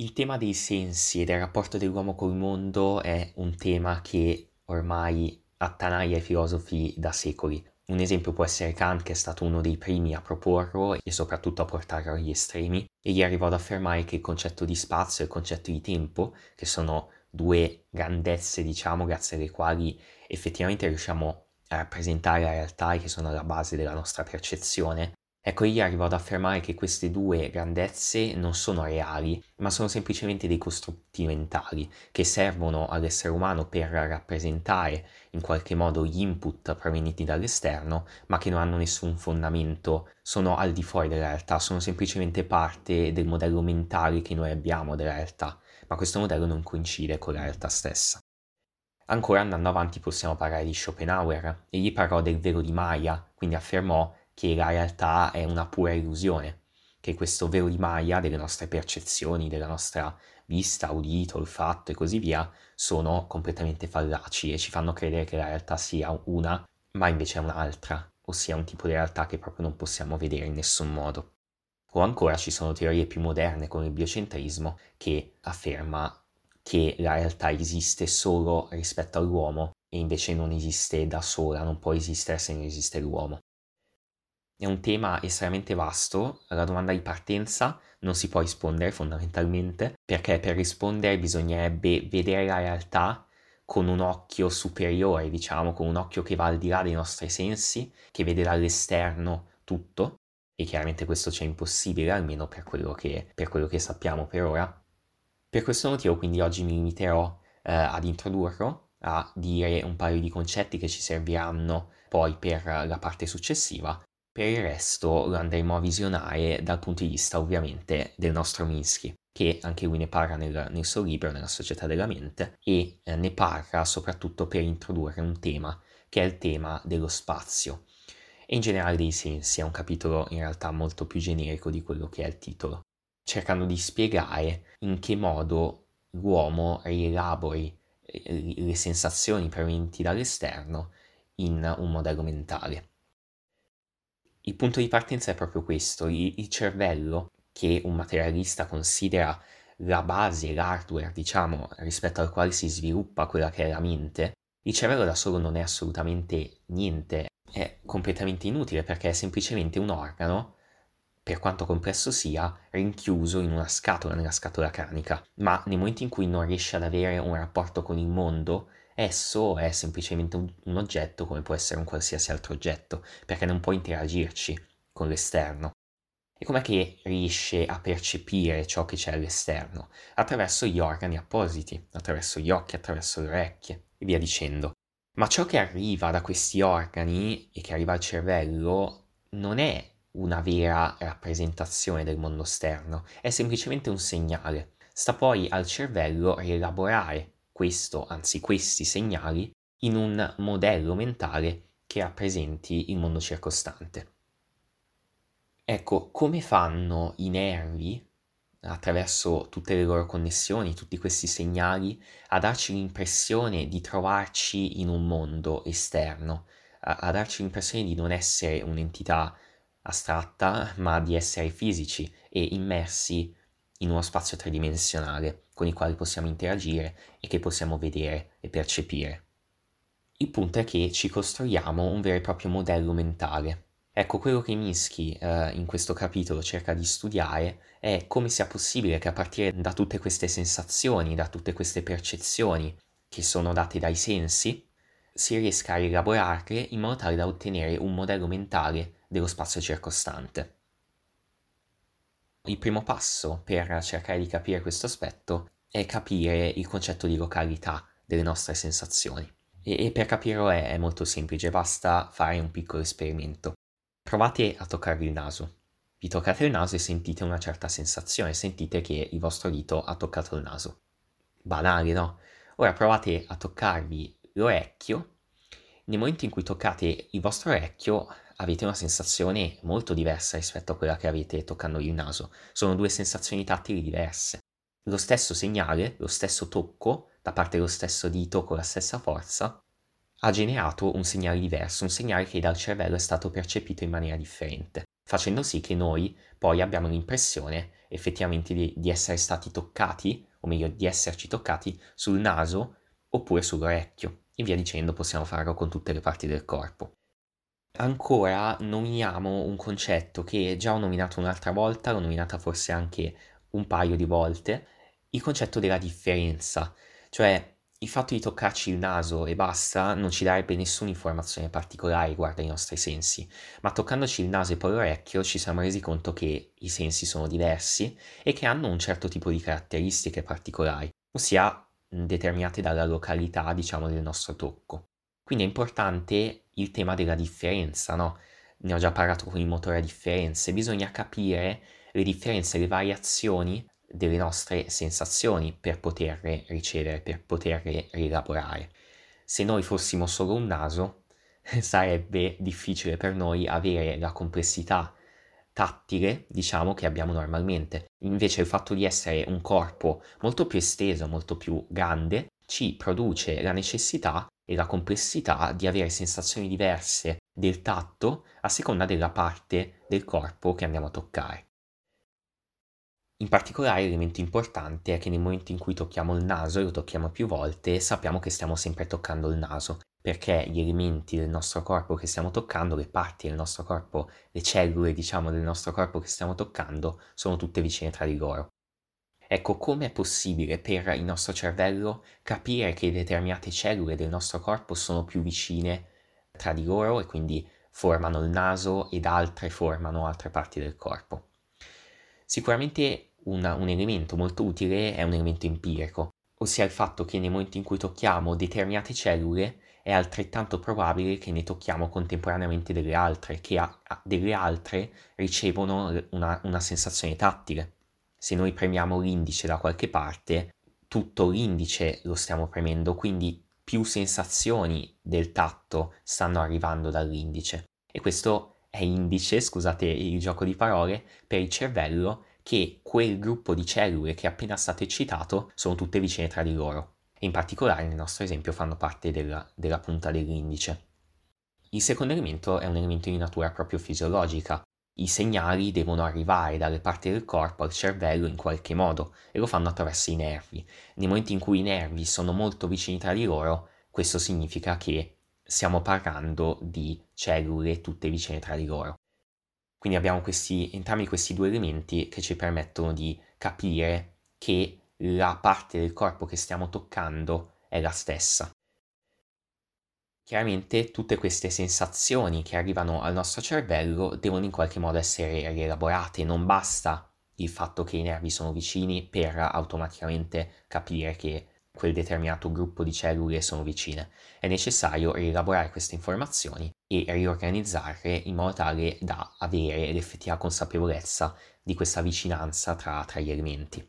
Il tema dei sensi e del rapporto dell'uomo col mondo è un tema che ormai attanaglia i filosofi da secoli. Un esempio può essere Kant, che è stato uno dei primi a proporlo e soprattutto a portarlo agli estremi. Egli arrivò ad affermare che il concetto di spazio e il concetto di tempo, che sono due grandezze, diciamo, grazie alle quali effettivamente riusciamo a rappresentare la realtà e che sono alla base della nostra percezione, Ecco, io arrivo ad affermare che queste due grandezze non sono reali, ma sono semplicemente dei costrutti mentali che servono all'essere umano per rappresentare in qualche modo gli input provenienti dall'esterno, ma che non hanno nessun fondamento, sono al di fuori della realtà, sono semplicemente parte del modello mentale che noi abbiamo della realtà, ma questo modello non coincide con la realtà stessa. Ancora andando avanti possiamo parlare di Schopenhauer. Egli parlò del velo di Maya, quindi affermò che la realtà è una pura illusione, che questo velo di Maya delle nostre percezioni, della nostra vista, udito, olfatto e così via, sono completamente fallaci e ci fanno credere che la realtà sia una, ma invece è un'altra, ossia un tipo di realtà che proprio non possiamo vedere in nessun modo. O ancora ci sono teorie più moderne come il biocentrismo che afferma che la realtà esiste solo rispetto all'uomo e invece non esiste da sola, non può esistere se non esiste l'uomo. È un tema estremamente vasto, alla domanda di partenza non si può rispondere fondamentalmente, perché per rispondere bisognerebbe vedere la realtà con un occhio superiore, diciamo, con un occhio che va al di là dei nostri sensi, che vede dall'esterno tutto, e chiaramente questo c'è impossibile, almeno per quello che, per quello che sappiamo per ora. Per questo motivo quindi oggi mi limiterò eh, ad introdurlo, a dire un paio di concetti che ci serviranno poi per la parte successiva per il resto lo andremo a visionare dal punto di vista ovviamente del nostro Minsky, che anche lui ne parla nel, nel suo libro, nella società della mente, e eh, ne parla soprattutto per introdurre un tema, che è il tema dello spazio e in generale dei sensi, è un capitolo in realtà molto più generico di quello che è il titolo, cercando di spiegare in che modo l'uomo rielabori eh, le sensazioni provenienti dall'esterno in un modello mentale. Il punto di partenza è proprio questo, il, il cervello che un materialista considera la base, l'hardware, diciamo, rispetto al quale si sviluppa quella che è la mente, il cervello da solo non è assolutamente niente, è completamente inutile perché è semplicemente un organo, per quanto complesso sia, rinchiuso in una scatola, nella scatola cranica. Ma nel momento in cui non riesce ad avere un rapporto con il mondo, esso è semplicemente un, oggetto come può essere un qualsiasi altro oggetto, perché non può interagirci con l'esterno. E com'è che riesce a percepire ciò che c'è all'esterno? Attraverso gli organi appositi, attraverso gli occhi, attraverso le orecchie e via dicendo. Ma ciò che arriva da questi organi e che arriva al cervello non è una vera rappresentazione del mondo esterno, è semplicemente un segnale. Sta poi al cervello rielaborare questo, anzi questi segnali, in un modello mentale che rappresenti il mondo circostante. Ecco, come fanno i nervi, attraverso tutte le loro connessioni, tutti questi segnali, a darci l'impressione di trovarci in un mondo esterno, a, a darci l'impressione di non essere un'entità astratta, ma di essere fisici e immersi in uno spazio tridimensionale con i quali possiamo interagire e che possiamo vedere e percepire. Il punto è che ci costruiamo un vero e proprio modello mentale. Ecco, quello che Minsky eh, in questo capitolo cerca di studiare è come sia possibile che a partire da tutte queste sensazioni, da tutte queste percezioni che sono date dai sensi, si riesca a elaborarle in modo tale da ottenere un modello mentale dello spazio circostante. Il primo passo per cercare di capire questo aspetto è capire il concetto di località delle nostre sensazioni. E, e per capirlo è, è molto semplice, basta fare un piccolo esperimento. Provate a toccarvi il naso. Vi toccate il naso e sentite una certa sensazione, sentite che il vostro dito ha toccato il naso. Banale, no? Ora provate a toccarvi l'orecchio. Nel momento in cui toccate il vostro orecchio avete una sensazione molto diversa rispetto a quella che avete toccando il naso. Sono due sensazioni tattili diverse. Lo stesso segnale, lo stesso tocco, da parte dello stesso dito con la stessa forza, ha generato un segnale diverso, un segnale che dal cervello è stato percepito in maniera differente, facendo sì che noi poi abbiamo l'impressione effettivamente di, di essere stati toccati, o meglio di esserci toccati, sul naso oppure sull'orecchio. E via dicendo possiamo farlo con tutte le parti del corpo. Ancora nominiamo un concetto che già ho nominato un'altra volta, l'ho nominata forse anche un paio di volte, il concetto della differenza, cioè il fatto di toccarci il naso e basta non ci darebbe nessuna informazione particolare riguardo ai nostri sensi, ma toccandoci il naso e poi l'orecchio ci siamo resi conto che i sensi sono diversi e che hanno un certo tipo di caratteristiche particolari, ossia determinate dalla località, diciamo, del nostro tocco. Quindi è importante il tema della differenza, no? Ne ho già parlato con il motore a differenze, bisogna capire le differenze, le variazioni delle nostre sensazioni per poterle ricevere, per poterle rielaborare. Se noi fossimo solo un naso, sarebbe difficile per noi avere la complessità tattile, diciamo, che abbiamo normalmente. Invece il fatto di essere un corpo molto più esteso, molto più grande, ci produce la necessità e la complessità di avere sensazioni diverse del tatto a seconda della parte del corpo che andiamo a toccare. In particolare l'elemento importante è che nel momento in cui tocchiamo il naso e lo tocchiamo più volte, sappiamo che stiamo sempre toccando il naso, perché gli elementi del nostro corpo che stiamo toccando, le parti del nostro corpo, le cellule diciamo del nostro corpo che stiamo toccando, sono tutte vicine tra di loro. Ecco, come è possibile per il nostro cervello capire che determinate cellule del nostro corpo sono più vicine tra di loro e quindi formano il naso ed altre formano altre parti del corpo? Sicuramente una, un elemento molto utile è un elemento empirico, ossia il fatto che nel momento in cui tocchiamo determinate cellule è altrettanto probabile che ne tocchiamo contemporaneamente delle altre, che a, a, delle altre ricevono una, una sensazione tattile. Se noi premiamo l'indice da qualche parte, tutto l'indice lo stiamo premendo, quindi più sensazioni del tatto stanno arrivando dall'indice. E questo è indice, scusate il gioco di parole, per il cervello che quel gruppo di cellule che è appena stato eccitato sono tutte vicine tra di loro. E in particolare nel nostro esempio fanno parte della, della punta dell'indice. Il secondo elemento è un elemento di natura proprio fisiologica. I segnali devono arrivare dalle parti del corpo al cervello in qualche modo e lo fanno attraverso i nervi. Nel momento in cui i nervi sono molto vicini tra di loro, questo significa che stiamo parlando di cellule tutte vicine tra di loro. Quindi abbiamo questi, entrambi questi due elementi che ci permettono di capire che la parte del corpo che stiamo toccando è la stessa. Chiaramente tutte queste sensazioni che arrivano al nostro cervello devono in qualche modo essere rielaborate, non basta il fatto che i nervi sono vicini per automaticamente capire che quel determinato gruppo di cellule sono vicine. È necessario rielaborare queste informazioni e riorganizzarle in modo tale da avere l'effettiva consapevolezza di questa vicinanza tra, tra gli elementi.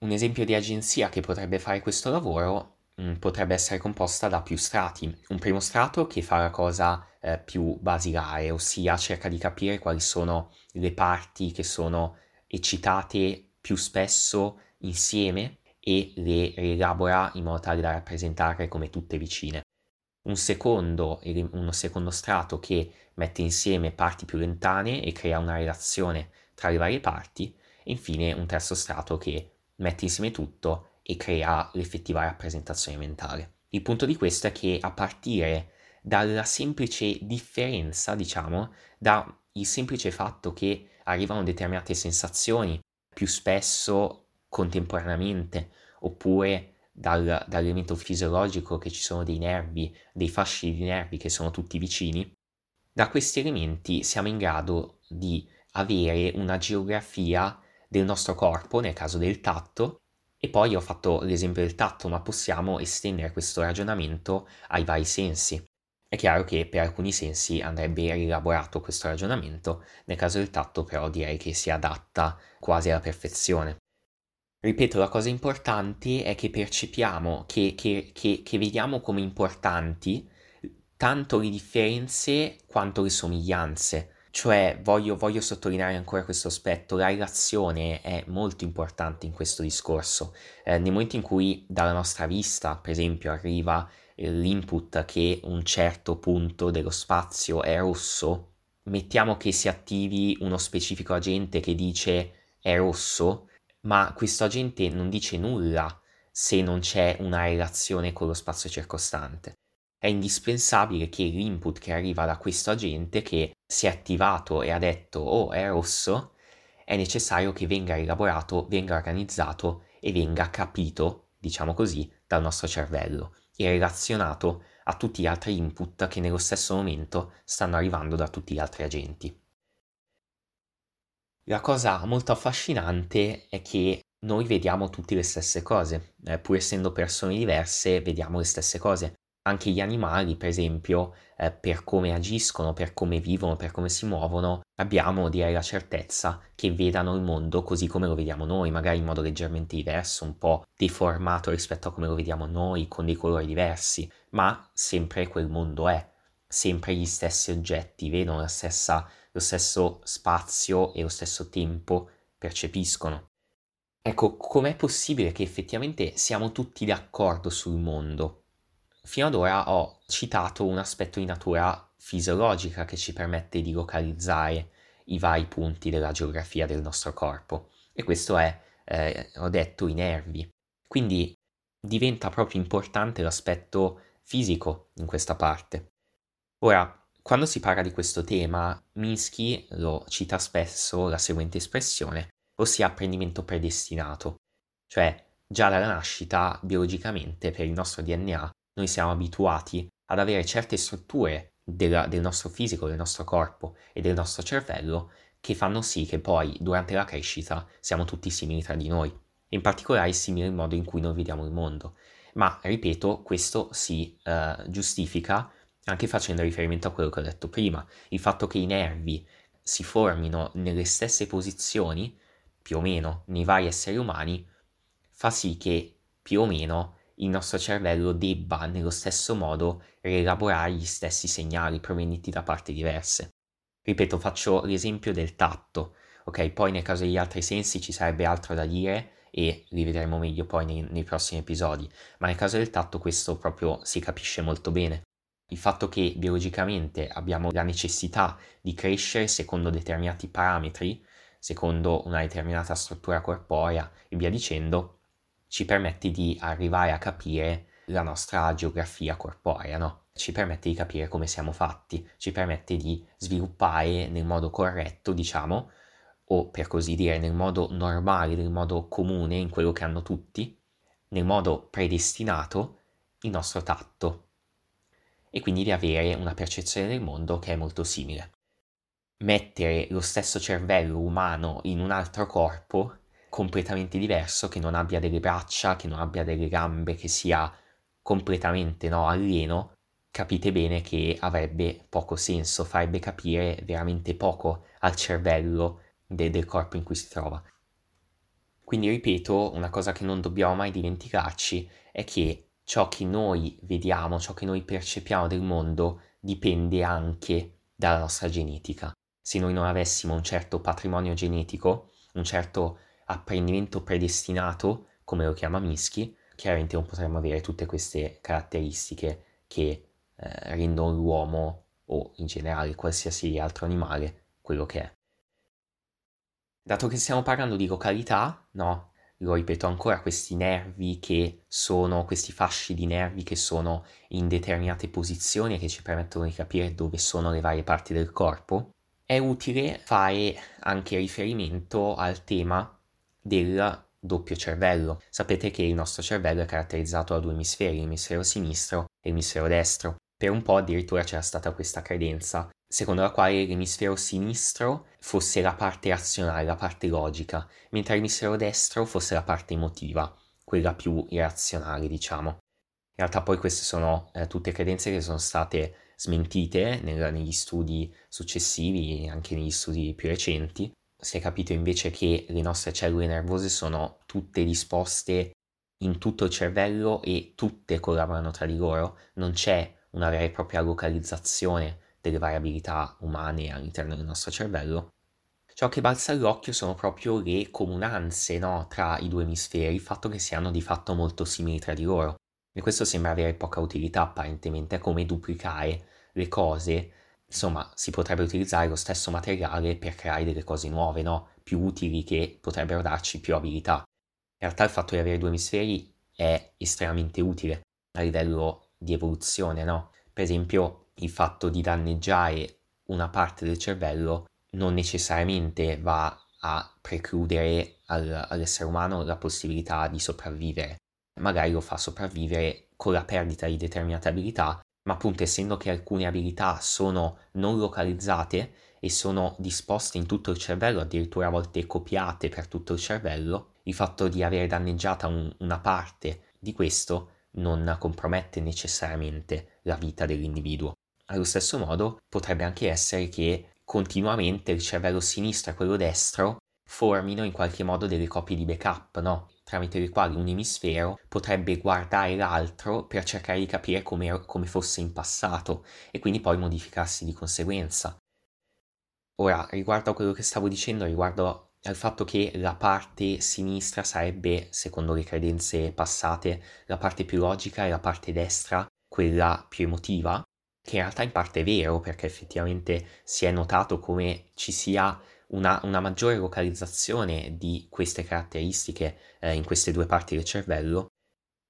Un esempio di agenzia che potrebbe fare questo lavoro potrebbe essere composta da più strati. Un primo strato che fa la cosa eh, più basilare, ossia cerca di capire quali sono le parti che sono eccitate più spesso insieme e le rielabora in modo tale da rappresentarle come tutte vicine. Un secondo, uno secondo strato che mette insieme parti più lontane e crea una relazione tra le varie parti e infine un terzo strato che mette insieme tutto e crea l'effettiva rappresentazione mentale. Il punto di questo è che a partire dalla semplice differenza, diciamo, dal semplice fatto che arrivano determinate sensazioni più spesso contemporaneamente, oppure dal, dall'elemento fisiologico che ci sono dei nervi, dei fasci di nervi che sono tutti vicini, da questi elementi siamo in grado di avere una geografia del nostro corpo, nel caso del tatto, e poi ho fatto l'esempio del tatto, ma possiamo estendere questo ragionamento ai vari sensi. È chiaro che per alcuni sensi andrebbe rielaborato questo ragionamento, nel caso del tatto però direi che si adatta quasi alla perfezione. Ripeto, la cosa importante è che percepiamo, che, che, che, che vediamo come importanti tanto le differenze quanto le somiglianze. Cioè, voglio, voglio, sottolineare ancora questo aspetto, la relazione è molto importante in questo discorso. Eh, nel momento in cui dalla nostra vista, per esempio, arriva l'input che un certo punto dello spazio è rosso, mettiamo che si attivi uno specifico agente che dice è rosso, ma questo agente non dice nulla se non c'è una relazione con lo spazio circostante. È indispensabile che l'input che arriva da questo agente che si è attivato e ha detto oh è rosso, è necessario che venga elaborato, venga organizzato e venga capito, diciamo così, dal nostro cervello e relazionato a tutti gli altri input che nello stesso momento stanno arrivando da tutti gli altri agenti. La cosa molto affascinante è che noi vediamo tutte le stesse cose, eh, pur essendo persone diverse, vediamo le stesse cose. Anche gli animali, per esempio, eh, per come agiscono, per come vivono, per come si muovono, abbiamo direi la certezza che vedano il mondo così come lo vediamo noi, magari in modo leggermente diverso, un po' deformato rispetto a come lo vediamo noi, con dei colori diversi, ma sempre quel mondo è, sempre gli stessi oggetti, vedono stessa, lo stesso spazio e lo stesso tempo percepiscono. Ecco, com'è possibile che effettivamente siamo tutti d'accordo sul mondo? Fino ad ora ho citato un aspetto di natura fisiologica che ci permette di localizzare i vari punti della geografia del nostro corpo e questo è, eh, ho detto, i nervi. Quindi diventa proprio importante l'aspetto fisico in questa parte. Ora, quando si parla di questo tema, Minsky lo cita spesso la seguente espressione, ossia apprendimento predestinato, cioè già dalla nascita, biologicamente, per il nostro DNA, noi siamo abituati ad avere certe strutture della, del nostro fisico, del nostro corpo e del nostro cervello che fanno sì che poi durante la crescita siamo tutti simili tra di noi, in particolare simili il modo in cui noi vediamo il mondo. Ma, ripeto, questo si uh, giustifica anche facendo riferimento a quello che ho detto prima, il fatto che i nervi si formino nelle stesse posizioni più o meno nei vari esseri umani fa sì che più o meno il nostro cervello debba nello stesso modo rielaborare gli stessi segnali provenienti da parti diverse. Ripeto, faccio l'esempio del tatto, ok? Poi nel caso degli altri sensi ci sarebbe altro da dire e li vedremo meglio poi nei, nei prossimi episodi, ma nel caso del tatto questo proprio si capisce molto bene. Il fatto che biologicamente abbiamo la necessità di crescere secondo determinati parametri secondo una determinata struttura corporea e via dicendo, ci permette di arrivare a capire la nostra geografia corporea, no? Ci permette di capire come siamo fatti, ci permette di sviluppare nel modo corretto, diciamo, o per così dire nel modo normale, nel modo comune, in quello che hanno tutti, nel modo predestinato, il nostro tatto e quindi di avere una percezione del mondo che è molto simile mettere lo stesso cervello umano in un altro corpo completamente diverso, che non abbia delle braccia, che non abbia delle gambe, che sia completamente no, alieno, capite bene che avrebbe poco senso, farebbe capire veramente poco al cervello de- del corpo in cui si trova. Quindi ripeto, una cosa che non dobbiamo mai dimenticarci è che ciò che noi vediamo, ciò che noi percepiamo del mondo dipende anche dalla nostra genetica se noi non avessimo un certo patrimonio genetico, un certo apprendimento predestinato, come lo chiama Minsky, chiaramente non potremmo avere tutte queste caratteristiche che eh, rendono l'uomo o in generale qualsiasi altro animale quello che è. Dato che stiamo parlando di località, no, lo ripeto ancora, questi nervi che sono, questi fasci di nervi che sono in determinate posizioni e che ci permettono di capire dove sono le varie parti del corpo, è utile fare anche riferimento al tema del doppio cervello. Sapete che il nostro cervello è caratterizzato da due emisferi, l'emisfero sinistro e l'emisfero destro. Per un po' addirittura c'era stata questa credenza, secondo la quale l'emisfero sinistro fosse la parte razionale, la parte logica, mentre l'emisfero destro fosse la parte emotiva, quella più irrazionale, diciamo. In realtà poi queste sono eh, tutte credenze che sono state smentite nel, negli studi successivi, anche negli studi più recenti. Si è capito invece che le nostre cellule nervose sono tutte disposte in tutto il cervello e tutte collaborano tra di loro, non c'è una vera e propria localizzazione delle variabilità umane all'interno del nostro cervello. Ciò che balza all'occhio sono proprio le comunanze no, tra i due emisferi, il fatto che siano di fatto molto simili tra di loro. E questo sembra avere poca utilità apparentemente, è come duplicare le cose insomma, si potrebbe utilizzare lo stesso materiale per creare delle cose nuove, no? Più utili che potrebbero darci più abilità. In realtà il fatto di avere due emisferi è estremamente utile a livello di evoluzione, no? Per esempio, il fatto di danneggiare una parte del cervello non necessariamente va a precludere al, all'essere umano la possibilità di sopravvivere. Magari lo fa sopravvivere con la perdita di determinate abilità, ma appunto essendo che alcune abilità sono non localizzate e sono disposte in tutto il cervello, addirittura a volte copiate per tutto il cervello, il fatto di aver danneggiata un, una parte di questo non compromette necessariamente la vita dell'individuo. Allo stesso modo potrebbe anche essere che continuamente il cervello sinistro e quello destro formino in qualche modo delle copie di backup, no? Tramite le quali un emisfero potrebbe guardare l'altro per cercare di capire come, come fosse in passato e quindi poi modificarsi di conseguenza. Ora, riguardo a quello che stavo dicendo, riguardo al fatto che la parte sinistra sarebbe, secondo le credenze passate, la parte più logica e la parte destra quella più emotiva, che in realtà in parte è vero perché effettivamente si è notato come ci sia una, una maggiore localizzazione di queste caratteristiche eh, in queste due parti del cervello,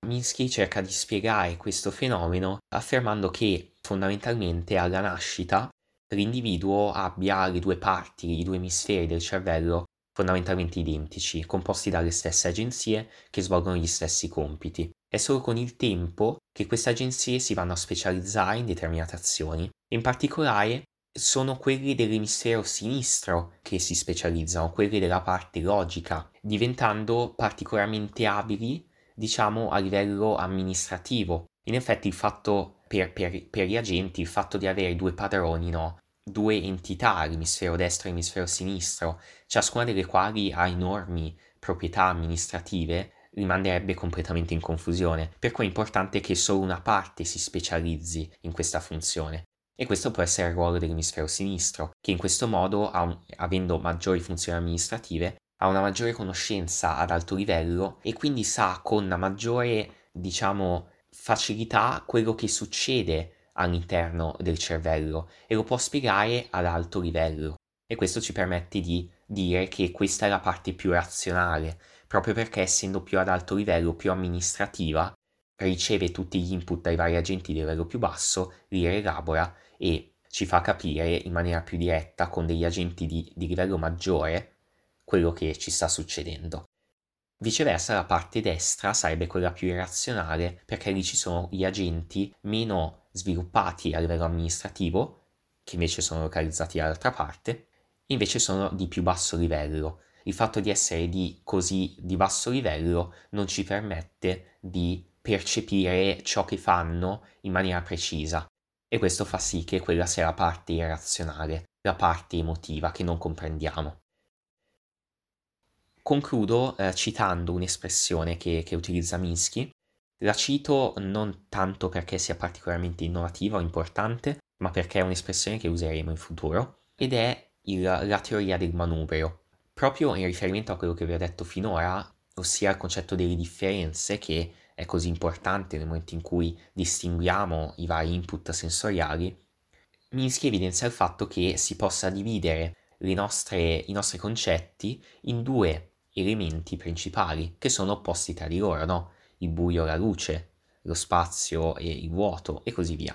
Minsky cerca di spiegare questo fenomeno affermando che fondamentalmente alla nascita l'individuo abbia le due parti, i due emisferi del cervello fondamentalmente identici, composti dalle stesse agenzie che svolgono gli stessi compiti. È solo con il tempo che queste agenzie si vanno a specializzare in determinate azioni. In particolare sono quelli dell'emisfero sinistro che si specializzano, quelli della parte logica, diventando particolarmente abili, diciamo, a livello amministrativo. In effetti il fatto per, per, per gli agenti, il fatto di avere due padroni, no? due entità, l'emisfero destro e l'emisfero sinistro, ciascuna delle quali ha enormi proprietà amministrative, li manderebbe completamente in confusione, per cui è importante che solo una parte si specializzi in questa funzione. E questo può essere il ruolo dell'emisfero sinistro, che in questo modo, un, avendo maggiori funzioni amministrative, ha una maggiore conoscenza ad alto livello e quindi sa con maggiore, diciamo, facilità quello che succede all'interno del cervello e lo può spiegare ad alto livello. E questo ci permette di dire che questa è la parte più razionale, proprio perché essendo più ad alto livello, più amministrativa, riceve tutti gli input dai vari agenti di livello più basso, li rielabora e ci fa capire in maniera più diretta con degli agenti di, di livello maggiore quello che ci sta succedendo. Viceversa la parte destra sarebbe quella più irrazionale perché lì ci sono gli agenti meno sviluppati a livello amministrativo, che invece sono localizzati dall'altra parte, invece sono di più basso livello il fatto di essere di così di basso livello non ci permette di percepire ciò che fanno in maniera precisa e questo fa sì che quella sia la parte irrazionale, la parte emotiva che non comprendiamo. Concludo eh, citando un'espressione che, che utilizza Minsky. La cito non tanto perché sia particolarmente innovativa o importante, ma perché è un'espressione che useremo in futuro, ed è il, la teoria del manubrio proprio in riferimento a quello che vi ho detto finora, ossia il concetto delle differenze che è così importante nel momento in cui distinguiamo i vari input sensoriali, Minsky evidenzia il fatto che si possa dividere nostre, i nostri concetti in due elementi principali che sono opposti tra di loro, no? il buio e la luce, lo spazio e il vuoto e così via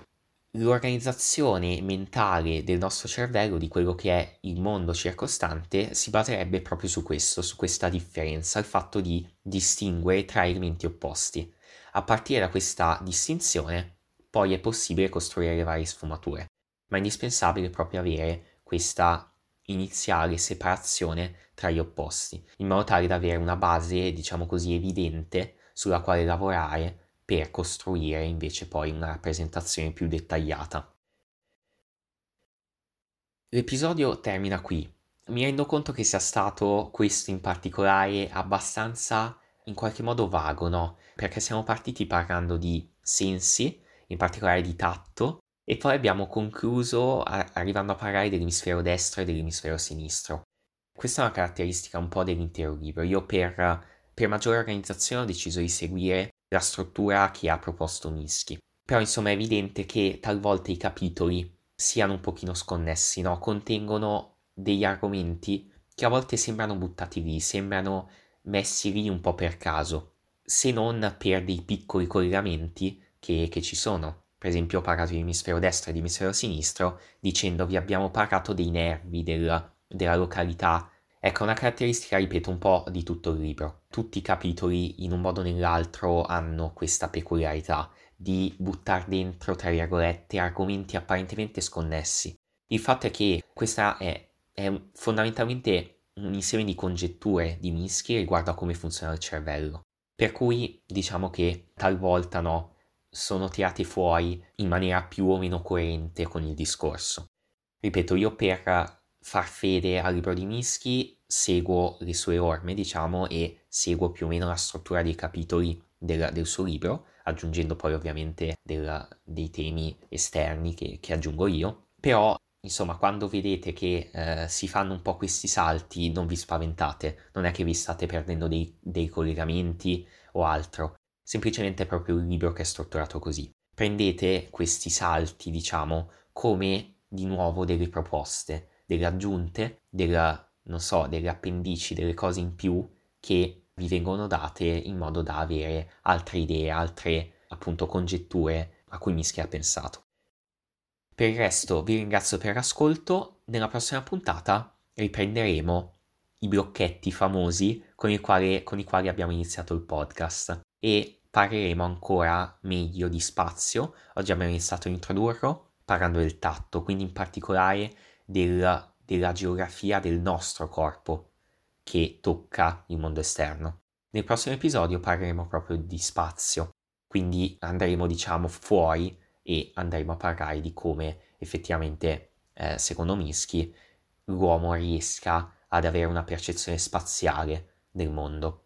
l'organizzazione mentale del nostro cervello, di quello che è il mondo circostante, si baserebbe proprio su questo, su questa differenza, il fatto di distinguere tra elementi opposti. A partire da questa distinzione, poi è possibile costruire le varie sfumature, ma è indispensabile proprio avere questa iniziale separazione tra gli opposti, in modo tale da avere una base, diciamo così, evidente sulla quale lavorare per costruire invece poi una rappresentazione più dettagliata. L'episodio termina qui. Mi rendo conto che sia stato questo in particolare abbastanza in qualche modo vago, no? Perché siamo partiti parlando di sensi, in particolare di tatto, e poi abbiamo concluso a- arrivando a parlare dell'emisfero destro e dell'emisfero sinistro. Questa è una caratteristica un po' dell'intero libro. Io per, per maggiore organizzazione ho deciso di seguire la struttura che ha proposto Minsky. Però insomma è evidente che talvolta i capitoli siano un pochino sconnessi, no? Contengono degli argomenti che a volte sembrano buttati lì, sembrano messi lì un po' per caso, se non per dei piccoli collegamenti che, che ci sono. Per esempio ho parlato di emisfero destro e di emisfero sinistro dicendo vi abbiamo parlato dei nervi, della, della località. Ecco, una caratteristica, ripeto, un po' di tutto il libro. Tutti i capitoli, in un modo o nell'altro, hanno questa peculiarità di buttare dentro, tra virgolette, argomenti apparentemente sconnessi. Il fatto è che questa è, è fondamentalmente un insieme di congetture, di mischi riguardo a come funziona il cervello. Per cui diciamo che talvolta no, sono tirati fuori in maniera più o meno coerente con il discorso. Ripeto, io per far fede al libro di Mischi seguo le sue orme, diciamo, e seguo più o meno la struttura dei capitoli del, del suo libro, aggiungendo poi ovviamente del, dei temi esterni che, che, aggiungo io. Però, insomma, quando vedete che eh, si fanno un po' questi salti, non vi spaventate, non è che vi state perdendo dei, dei collegamenti o altro, semplicemente è proprio il libro che è strutturato così. Prendete questi salti, diciamo, come di nuovo delle proposte, delle aggiunte, della, non so, delle appendici, delle cose in più che vi vengono date in modo da avere altre idee, altre appunto congetture a cui Mischia pensato. Per il resto vi ringrazio per l'ascolto, nella prossima puntata riprenderemo i blocchetti famosi con i quali, con i quali abbiamo iniziato il podcast e parleremo ancora meglio di spazio. Oggi abbiamo iniziato a introdurlo parlando del tatto, quindi in particolare del, della geografia del nostro corpo, che tocca il mondo esterno. Nel prossimo episodio parleremo proprio di spazio, quindi andremo diciamo fuori e andremo a parlare di come effettivamente, eh, secondo Minsky, l'uomo riesca ad avere una percezione spaziale del mondo.